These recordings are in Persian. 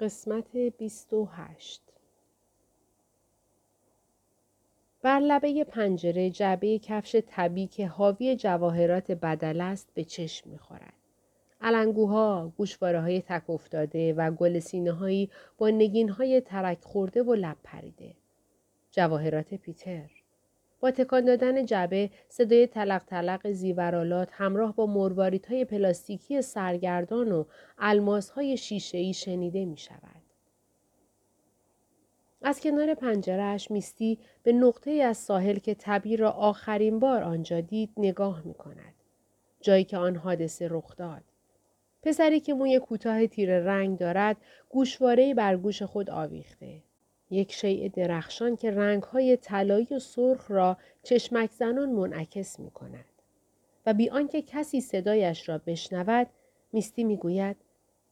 قسمت 28 بر لبه پنجره جعبه کفش طبی که حاوی جواهرات بدل است به چشم می‌خورد. علنگوها، گوشواره های تک افتاده و گل سینه هایی با نگین های ترک خورده و لب پریده. جواهرات پیتر. با تکان دادن جعبه صدای تلق تلق زیورالات همراه با مرواریت های پلاستیکی سرگردان و علماس های شیشه ای شنیده می شود. از کنار پنجرهش میستی به نقطه از ساحل که طبی را آخرین بار آنجا دید نگاه می کند. جایی که آن حادثه رخ داد. پسری که موی کوتاه تیر رنگ دارد گوشواره بر گوش خود آویخته. یک شیء درخشان که رنگهای طلایی و سرخ را چشمک زنان منعکس می کند. و بی آنکه کسی صدایش را بشنود میستی می‌گوید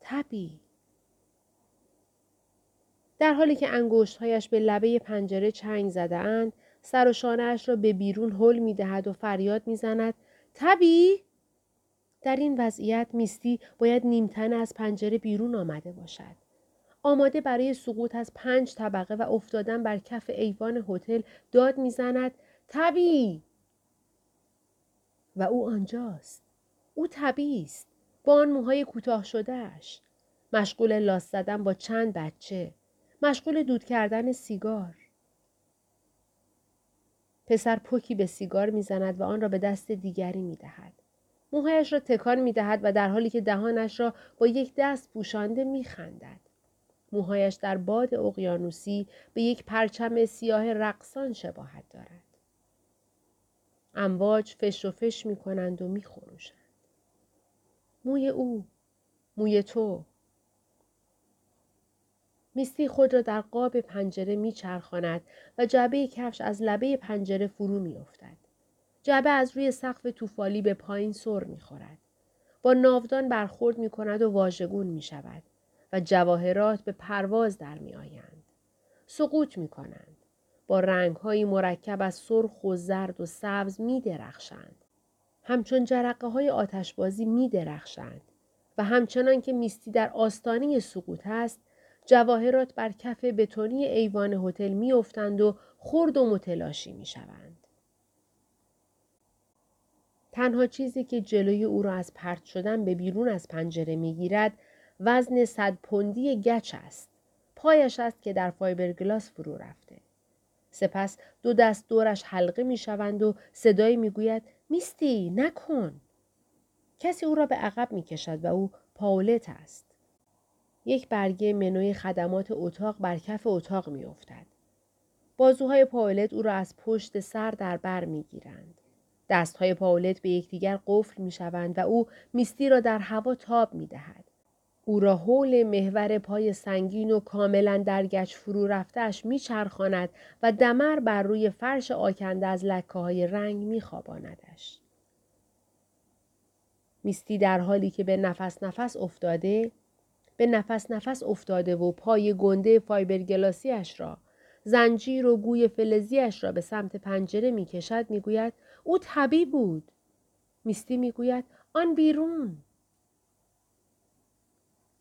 تبی در حالی که انگشتهایش به لبه پنجره چنگ زده اند سر و شانهاش را به بیرون حل می دهد و فریاد می زند تبی در این وضعیت میستی باید نیمتن از پنجره بیرون آمده باشد. آماده برای سقوط از پنج طبقه و افتادن بر کف ایوان هتل داد می‌زند تبی و او آنجاست. او طبی است. با آن موهای کوتاه شدهش مشغول لاس زدن با چند بچه. مشغول دود کردن سیگار. پسر پوکی به سیگار می‌زند و آن را به دست دیگری می‌دهد. موهایش را تکان می‌دهد و در حالی که دهانش را با یک دست پوشانده میخندد. موهایش در باد اقیانوسی به یک پرچم سیاه رقصان شباهت دارد. امواج فش و فش می کنند و می خروشند. موی او، موی تو. میستی خود را در قاب پنجره می چرخاند و جعبه کفش از لبه پنجره فرو می افتد. جعبه از روی سقف توفالی به پایین سر می خورد. با ناودان برخورد می کند و واژگون می شود. و جواهرات به پرواز در می آیند. سقوط می کنند. با رنگ های مرکب از سرخ و زرد و سبز می درخشند. همچون جرقه های آتشبازی می درخشند. و همچنان که میستی در آستانه سقوط است جواهرات بر کف بتونی ایوان هتل میافتند و خرد و متلاشی می شوند. تنها چیزی که جلوی او را از پرت شدن به بیرون از پنجره می گیرد وزن صد پوندی گچ است. پایش است که در فایبرگلاس فرو رفته. سپس دو دست دورش حلقه می شوند و صدایی می گوید میستی نکن. کسی او را به عقب می کشد و او پاولت است. یک برگه منوی خدمات اتاق بر کف اتاق می افتد. بازوهای پاولت او را از پشت سر در بر می گیرند. دستهای پاولت به یکدیگر قفل می شوند و او میستی را در هوا تاب می دهد. او را حول محور پای سنگین و کاملا در گچ فرو رفتهش میچرخاند و دمر بر روی فرش آکنده از لکه های رنگ میخواباندش. میستی در حالی که به نفس نفس افتاده به نفس نفس افتاده و پای گنده فایبرگلاسیش را زنجیر و گوی فلزیش را به سمت پنجره می‌کشد می‌گوید او طبیع بود میستی می‌گوید آن بیرون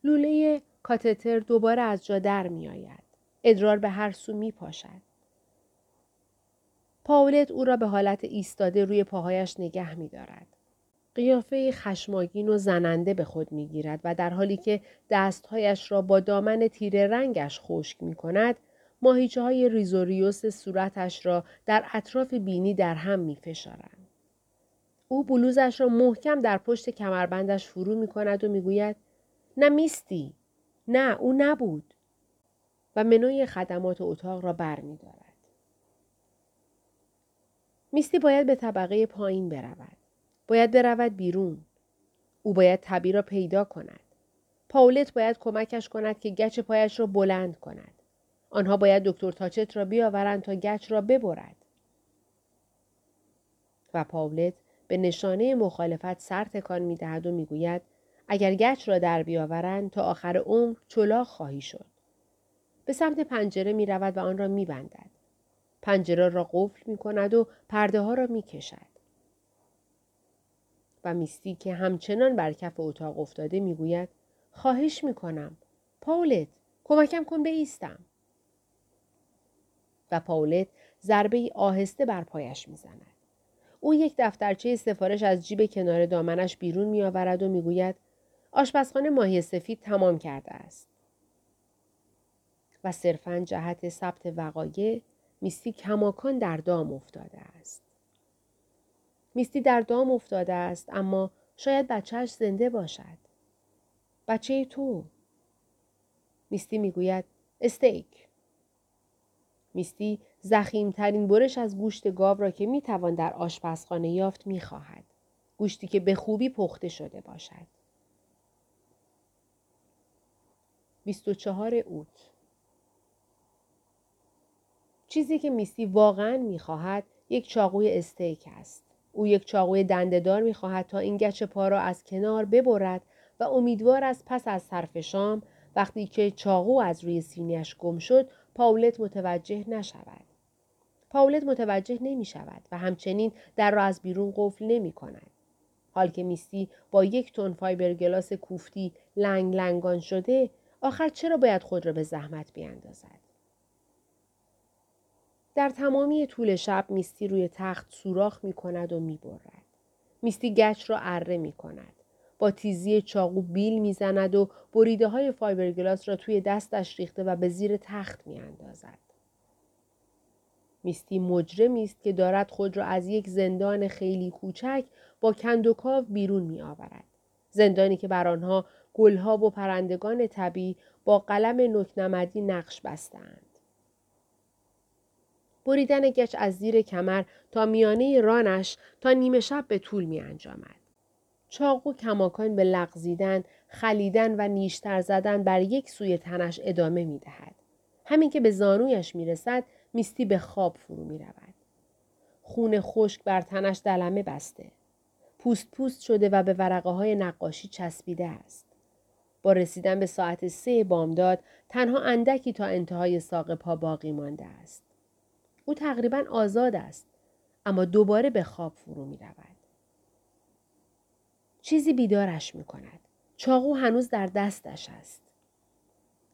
لوله کاتتر دوباره از جا در می آید. ادرار به هر سو می پاشد. پاولت او را به حالت ایستاده روی پاهایش نگه می دارد. قیافه خشماگین و زننده به خود می گیرد و در حالی که دستهایش را با دامن تیره رنگش خشک می کند، ماهیچه های ریزوریوس صورتش را در اطراف بینی در هم می فشارند. او بلوزش را محکم در پشت کمربندش فرو می کند و می گوید نه میستی. نه او نبود. و منوی خدمات اتاق را بر می دارد. میستی باید به طبقه پایین برود. باید برود بیرون. او باید طبی را پیدا کند. پاولت باید کمکش کند که گچ پایش را بلند کند. آنها باید دکتر تاچت را بیاورند تا گچ را ببرد. و پاولت به نشانه مخالفت سر تکان می دهد و می گوید اگر گچ را در بیاورند تا آخر عمر چلاق خواهی شد. به سمت پنجره می رود و آن را می بندد. پنجره را قفل می کند و پرده ها را می کشد. و میستی که همچنان بر کف اتاق افتاده می گوید خواهش می کنم. پاولت کمکم کن ایستم. و پاولت ضربه آهسته بر پایش می‌زند. او یک دفترچه سفارش از جیب کنار دامنش بیرون میآورد و می‌گوید آشپزخانه ماهی سفید تمام کرده است. و صرفا جهت ثبت وقایع میستی کماکان در دام افتاده است. میستی در دام افتاده است اما شاید بچهش زنده باشد. بچه تو. میستی می‌گوید استیک. میستی زخیمترین برش از گوشت گاو را که می‌توان در آشپزخانه یافت می‌خواهد. گوشتی که به خوبی پخته شده باشد. 24 اوت چیزی که میستی واقعا می‌خواهد یک چاقوی استیک است. او یک چاقوی دندهدار می‌خواهد تا این گچ پا را از کنار ببرد و امیدوار است پس از صرف شام وقتی که چاقو از روی سینیش گم شد پاولت متوجه نشود. پاولت متوجه نمی شود و همچنین در را از بیرون قفل نمی کند. حال که میستی با یک تن فایبرگلاس کوفتی لنگ لنگان شده آخر چرا باید خود را به زحمت بیاندازد؟ در تمامی طول شب میستی روی تخت سوراخ می کند و می برد. میستی گچ را اره می کند. با تیزی چاقو بیل می‌زند و بریده های فایبرگلاس را توی دستش ریخته و به زیر تخت می اندازد. میستی مجرمی است که دارد خود را از یک زندان خیلی کوچک با کندوکاو بیرون می آورد. زندانی که بر آنها گلها و پرندگان طبیعی با قلم نکنمدی نقش بستند. بریدن گچ از زیر کمر تا میانه رانش تا نیمه شب به طول می انجامد. چاقو کماکان به لغزیدن، خلیدن و نیشتر زدن بر یک سوی تنش ادامه می دهد. همین که به زانویش می رسد، میستی به خواب فرو می رود. خون خشک بر تنش دلمه بسته. پوست پوست شده و به ورقه های نقاشی چسبیده است. با رسیدن به ساعت سه بامداد تنها اندکی تا انتهای ساق پا باقی مانده است. او تقریبا آزاد است اما دوباره به خواب فرو می رود. چیزی بیدارش می کند. چاقو هنوز در دستش است.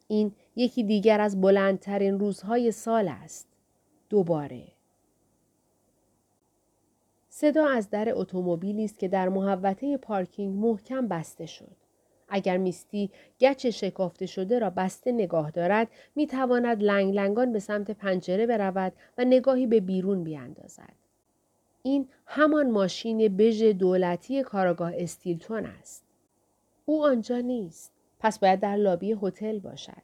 این یکی دیگر از بلندترین روزهای سال است. دوباره. صدا از در اتومبیلی است که در محوطه پارکینگ محکم بسته شد. اگر میستی گچ شکافته شده را بسته نگاه دارد می تواند لنگ لنگان به سمت پنجره برود و نگاهی به بیرون بیاندازد. این همان ماشین بژ دولتی کاراگاه استیلتون است. او آنجا نیست. پس باید در لابی هتل باشد.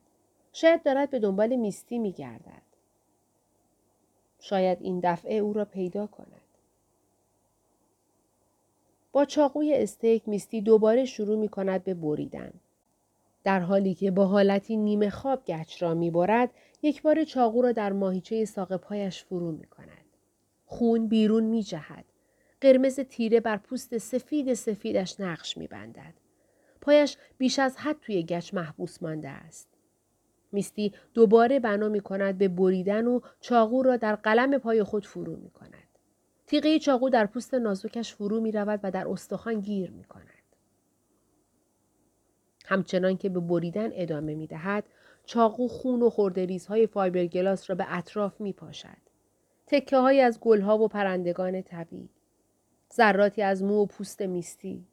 شاید دارد به دنبال میستی می گردد. شاید این دفعه او را پیدا کند. با چاقوی استیک میستی دوباره شروع می کند به بریدن. در حالی که با حالتی نیمه خواب گچ را می برد، یک بار چاقو را در ماهیچه ساق پایش فرو می کند. خون بیرون می جهد. قرمز تیره بر پوست سفید سفیدش نقش می بندد. پایش بیش از حد توی گچ محبوس مانده است. میستی دوباره بنا می کند به بریدن و چاقو را در قلم پای خود فرو می کند. تیغه چاقو در پوست نازکش فرو می رود و در استخوان گیر می کند. همچنان که به بریدن ادامه می دهد، چاقو خون و های فایبرگلاس را به اطراف می پاشد. تکه های از گلها و پرندگان طبیعی. ذراتی از مو و پوست میستی.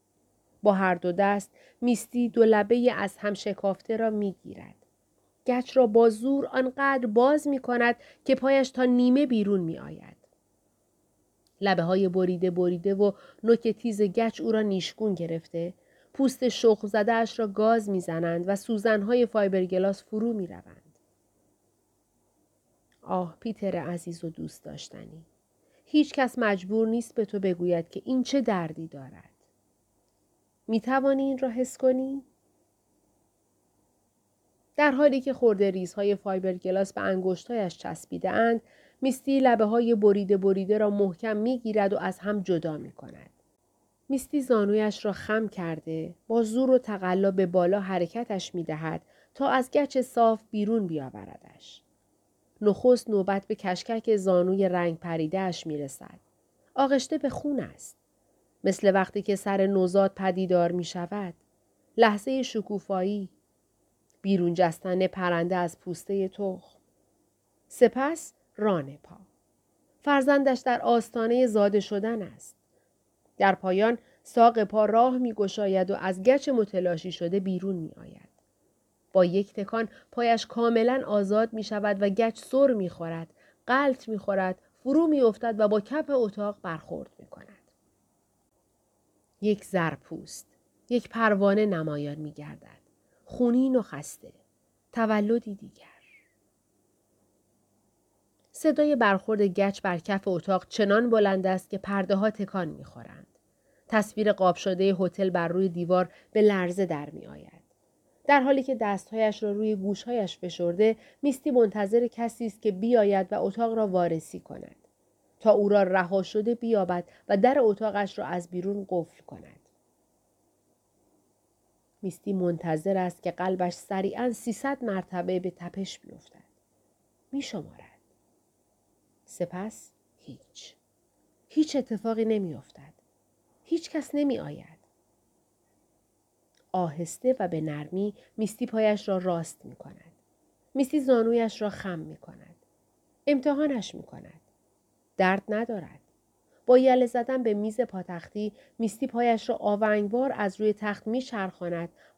با هر دو دست میستی دو لبه از هم شکافته را می گیرد. گچ را با زور آنقدر باز می کند که پایش تا نیمه بیرون می آید. لبه های بریده بریده و نوک تیز گچ او را نیشگون گرفته پوست شخ زده اش را گاز می‌زنند و سوزنهای فایبرگلاس فرو می روند. آه پیتر عزیز و دوست داشتنی. هیچ کس مجبور نیست به تو بگوید که این چه دردی دارد. می توانی این را حس کنی؟ در حالی که خورده ریزهای فایبرگلاس به انگشتهایش چسبیده اند، میستی لبه های بریده بریده را محکم می گیرد و از هم جدا می کند. میستی زانویش را خم کرده با زور و تقلا به بالا حرکتش می دهد تا از گچ صاف بیرون بیاوردش. نخست نوبت به کشکک زانوی رنگ پریدهش می رسد. آغشته به خون است. مثل وقتی که سر نوزاد پدیدار می شود. لحظه شکوفایی. بیرون جستن پرنده از پوسته تخم. سپس ران پا. فرزندش در آستانه زاده شدن است. در پایان ساق پا راه می گشاید و از گچ متلاشی شده بیرون می آید. با یک تکان پایش کاملا آزاد می شود و گچ سر می خورد، قلط می خورد، فرو می افتد و با کف اتاق برخورد می کند. یک زرپوست، یک پروانه نمایان می گردد. خونین و خسته. تولدی دیگر. صدای برخورد گچ بر کف اتاق چنان بلند است که پرده ها تکان می خورند. تصویر قاب شده هتل بر روی دیوار به لرزه در می آید. در حالی که دستهایش را روی گوشهایش فشرده میستی منتظر کسی است که بیاید و اتاق را وارسی کند تا او را رها شده بیابد و در اتاقش را از بیرون قفل کند میستی منتظر است که قلبش سریعا سیصد مرتبه به تپش بیفتد میشمارد سپس هیچ هیچ اتفاقی نمیافتد هیچ کس نمی آید. آهسته و به نرمی میستی پایش را راست می کند. میستی زانویش را خم می کند. امتحانش می کند. درد ندارد. با یله زدن به میز پاتختی میستی پایش را آونگوار از روی تخت می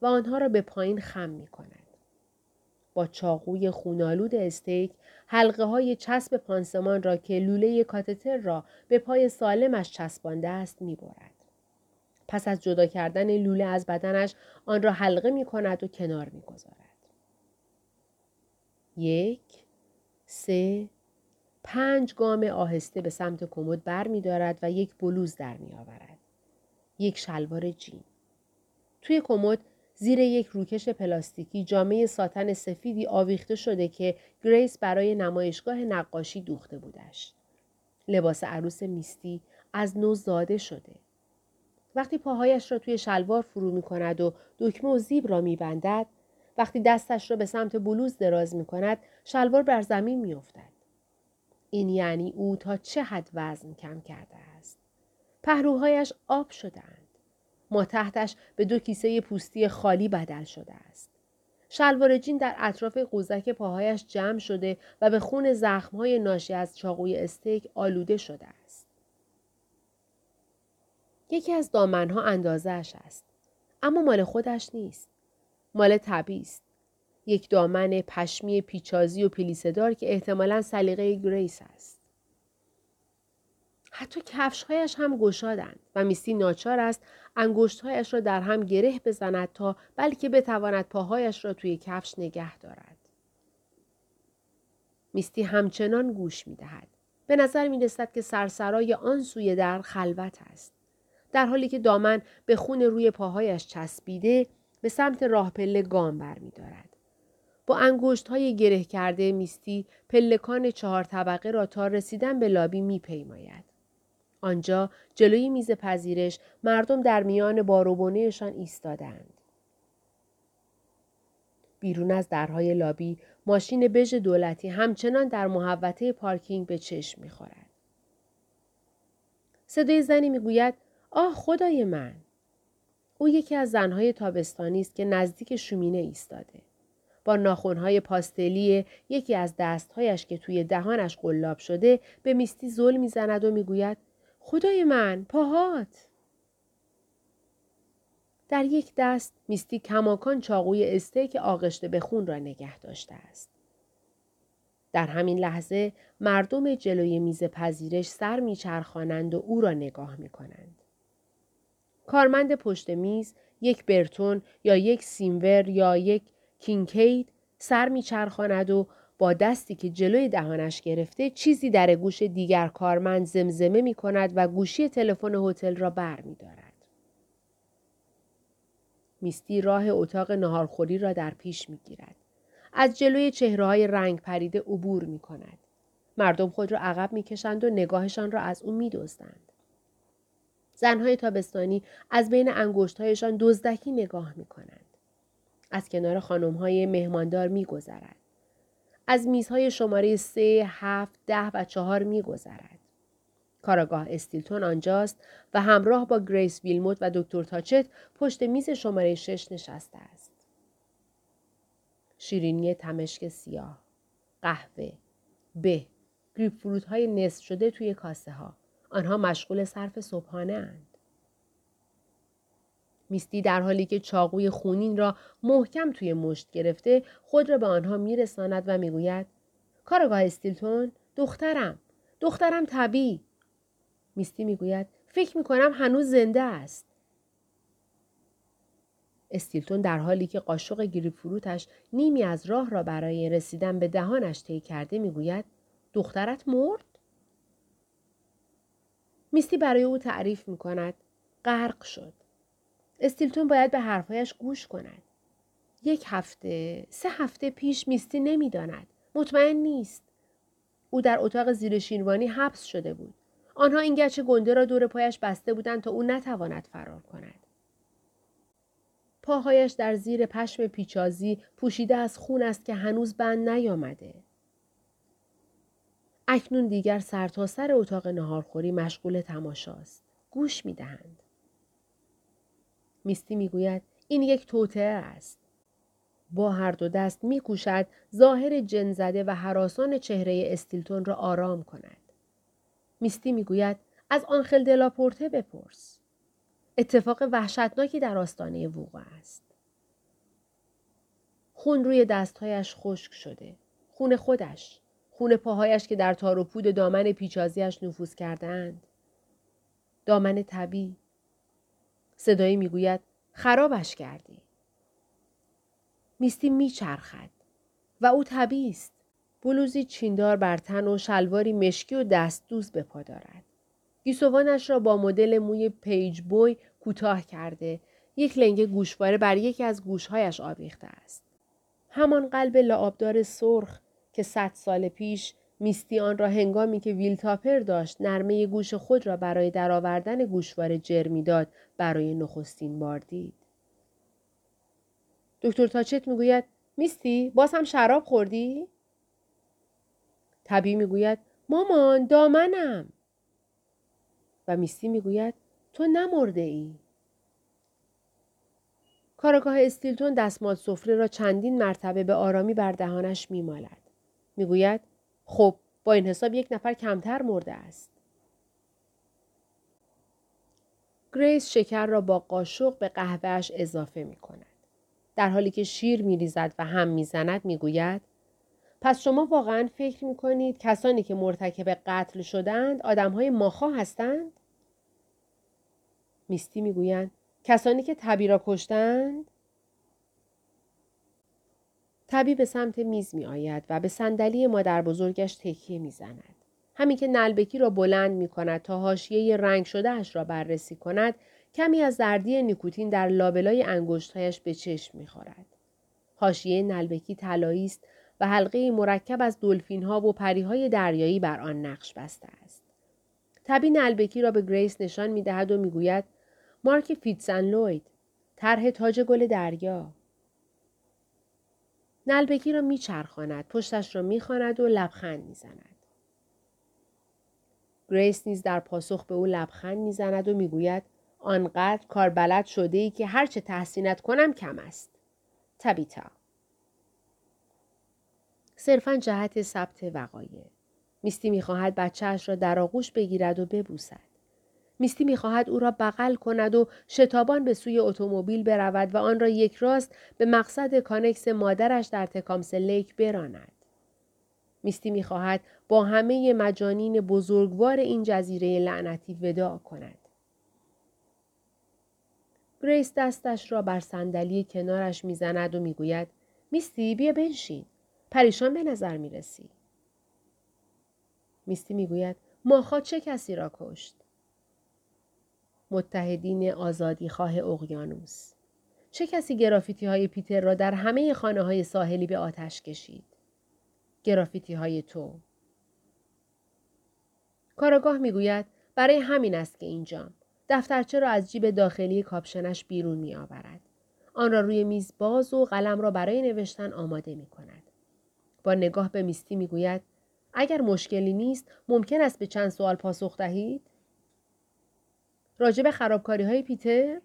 و آنها را به پایین خم می کند. با چاقوی خونالود استیک حلقه های چسب پانسمان را که لوله کاتتر را به پای سالمش چسبانده است می برد. پس از جدا کردن لوله از بدنش آن را حلقه می کند و کنار می گذارد. یک، سه، پنج گام آهسته به سمت کمد بر می دارد و یک بلوز در می آورد. یک شلوار جین. توی کمد زیر یک روکش پلاستیکی جامه ساتن سفیدی آویخته شده که گریس برای نمایشگاه نقاشی دوخته بودش. لباس عروس میستی از نو زاده شده. وقتی پاهایش را توی شلوار فرو می کند و دکمه و زیب را می بندد، وقتی دستش را به سمت بلوز دراز می کند، شلوار بر زمین می افتد. این یعنی او تا چه حد وزن کم کرده است. پهلوهایش آب شدند. ما تحتش به دو کیسه پوستی خالی بدل شده است. شلوار جین در اطراف قوزک پاهایش جمع شده و به خون زخمهای ناشی از چاقوی استیک آلوده شده است. یکی از دامنها اندازهش است. اما مال خودش نیست. مال طبی است. یک دامن پشمی پیچازی و پلیسدار که احتمالا سلیقه گریس است. حتی کفشهایش هم گشادند و میستی ناچار است انگشتهایش را در هم گره بزند تا بلکه بتواند پاهایش را توی کفش نگه دارد. میستی همچنان گوش می دهد. به نظر می رسد که سرسرای آن سوی در خلوت است. در حالی که دامن به خون روی پاهایش چسبیده به سمت راه پله گام برمیدارد. با انگشت های گره کرده میستی پلکان چهار طبقه را تا رسیدن به لابی میپیماید. آنجا جلوی میز پذیرش مردم در میان باروبونهشان ایستادند. بیرون از درهای لابی ماشین بژ دولتی همچنان در محوطه پارکینگ به چشم می‌خورد. صدای زنی می‌گوید آه خدای من او یکی از زنهای تابستانی است که نزدیک شومینه ایستاده با ناخونهای پاستلی یکی از دستهایش که توی دهانش قلاب شده به میستی زل می‌زند و می‌گوید خدای من پاهات. در یک دست میستی کماکان چاقوی استیک آغشته به خون را نگه داشته است. در همین لحظه مردم جلوی میز پذیرش سر میچرخانند و او را نگاه می‌کنند. کارمند پشت میز یک برتون یا یک سیمور یا یک کینکید سر میچرخاند و با دستی که جلوی دهانش گرفته چیزی در گوش دیگر کارمند زمزمه می کند و گوشی تلفن هتل را بر می دارد. میستی راه اتاق نهارخوری را در پیش می گیرد. از جلوی چهره های رنگ پریده عبور می کند. مردم خود را عقب می کشند و نگاهشان را از او می دوستند. زنهای تابستانی از بین انگشتهایشان دزدکی نگاه می کنند. از کنار خانمهای مهماندار می گذرد. از میزهای شماره سه، هفت، ده و چهار می گذرد. کاراگاه استیلتون آنجاست و همراه با گریس ویلموت و دکتر تاچت پشت میز شماره شش نشسته است. شیرینی تمشک سیاه قهوه به گریپ های نصف شده توی کاسه ها آنها مشغول صرف صبحانه اند. میستی در حالی که چاقوی خونین را محکم توی مشت گرفته خود را به آنها میرساند و می‌گوید کارگاه استیلتون دخترم دخترم طبی میستی می‌گوید فکر می‌کنم هنوز زنده است استیلتون در حالی که قاشق گریپ فروتش نیمی از راه را برای رسیدن به دهانش طی کرده می‌گوید دخترت مرد میستی برای او تعریف می کند. غرق شد. استیلتون باید به حرفهایش گوش کند. یک هفته، سه هفته پیش میستی نمی‌داند. مطمئن نیست. او در اتاق زیر شینوانی حبس شده بود. آنها این گچ گنده را دور پایش بسته بودند تا او نتواند فرار کند. پاهایش در زیر پشم پیچازی پوشیده از خون است که هنوز بند نیامده. اکنون دیگر سرتاسر سر اتاق نهارخوری مشغول تماشاست. گوش می دهند. میستی می‌گوید این یک توطعه است. با هر دو دست میکوشد ظاهر جن زده و حراسان چهره استیلتون را آرام کند. میستی می‌گوید از آنخل دلاپورته بپرس. اتفاق وحشتناکی در آستانه وقوع است. خون روی دستهایش خشک شده. خون خودش. خون پاهایش که در تار و پود دامن پیچازیش نفوذ کردهاند. دامن طبی. صدایی می‌گوید خرابش کردی. میستی میچرخد و او تبی است. بلوزی چیندار بر تن و شلواری مشکی و دست دوز به پا دارد. گیسوانش را با مدل موی pageboy کوتاه کرده یک لنگه گوشواره بر یکی از گوشهایش آویخته است. همان قلب لعابدار سرخ که صد سال پیش میستی آن را هنگامی که ویلتاپر داشت نرمه گوش خود را برای درآوردن گوشواره جر داد برای نخستین بار دید. دکتر تاچت می‌گوید میستی باز هم شراب خوردی؟ طبی می‌گوید مامان دامنم و میستی می‌گوید تو نمرده ای. کارگاه استیلتون دستمال سفره را چندین مرتبه به آرامی بر دهانش میمالد. می‌گوید خب با این حساب یک نفر کمتر مرده است. گریس شکر را با قاشق به قهوهش اضافه می کند. در حالی که شیر می ریزد و هم می زند می گوید پس شما واقعا فکر می کنید کسانی که مرتکب قتل شدند آدم های ماخا هستند؟ میستی می گویند کسانی که تبی را کشتند؟ تبی به سمت میز می آید و به صندلی مادر بزرگش تکیه می زند. همین که نلبکی را بلند می کند تا حاشیه رنگ شده اش را بررسی کند کمی از زردی نیکوتین در لابلای انگشتهایش به چشم می خورد. حاشیه نلبکی طلایی است و حلقه مرکب از دلفین ها و پریهای دریایی بر آن نقش بسته است. تبی نلبکی را به گریس نشان می دهد و می گوید مارک فیتس ان فلوید طرح تاج گل دریا نلبکی را میچرخاند پشتش را می‌خواند و لبخند می‌زند. گریس نیز در پاسخ به او لبخند می‌زند و می‌گوید آنقدر کار بلد شده ای که هرچه تحسینت کنم کم است. تبیتا. صرفا جهت ثبت وقایع. میستی می‌خواهد بچهاش را در آغوش بگیرد و ببوسد. میستی می‌خواهد او را بغل کند و شتابان به سوی اتومبیل برود و آن را یک راست به مقصد کانکس مادرش در تکامس لیک براند. میستی می‌خواهد با همه مجانین بزرگوار این جزیره لعنتی وداع کند. گریس دستش را بر صندلی کنارش می‌زند و می‌گوید میستی بیا بنشین. پریشان به نظر می‌رسی. میستی می‌گوید ماخا چه کسی را کشت؟ متحدین آزادیخواه اقیانوس چه کسی گرافیتی های پیتر را در همه خانه های ساحلی به آتش کشید؟ گرافیتی های تو. کاراگاه می‌گوید برای همین است که اینجام. دفترچه را از جیب داخلی کاپشنش بیرون می آورد. آن را روی میز باز و قلم را برای نوشتن آماده می کند. با نگاه به میستی می گوید اگر مشکلی نیست ممکن است به چند سوال پاسخ دهید؟ راجع به خرابکاری های پیتر؟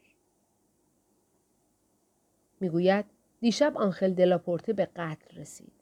می‌گوید دیشب آنخل دلاپورته به قتل رسید.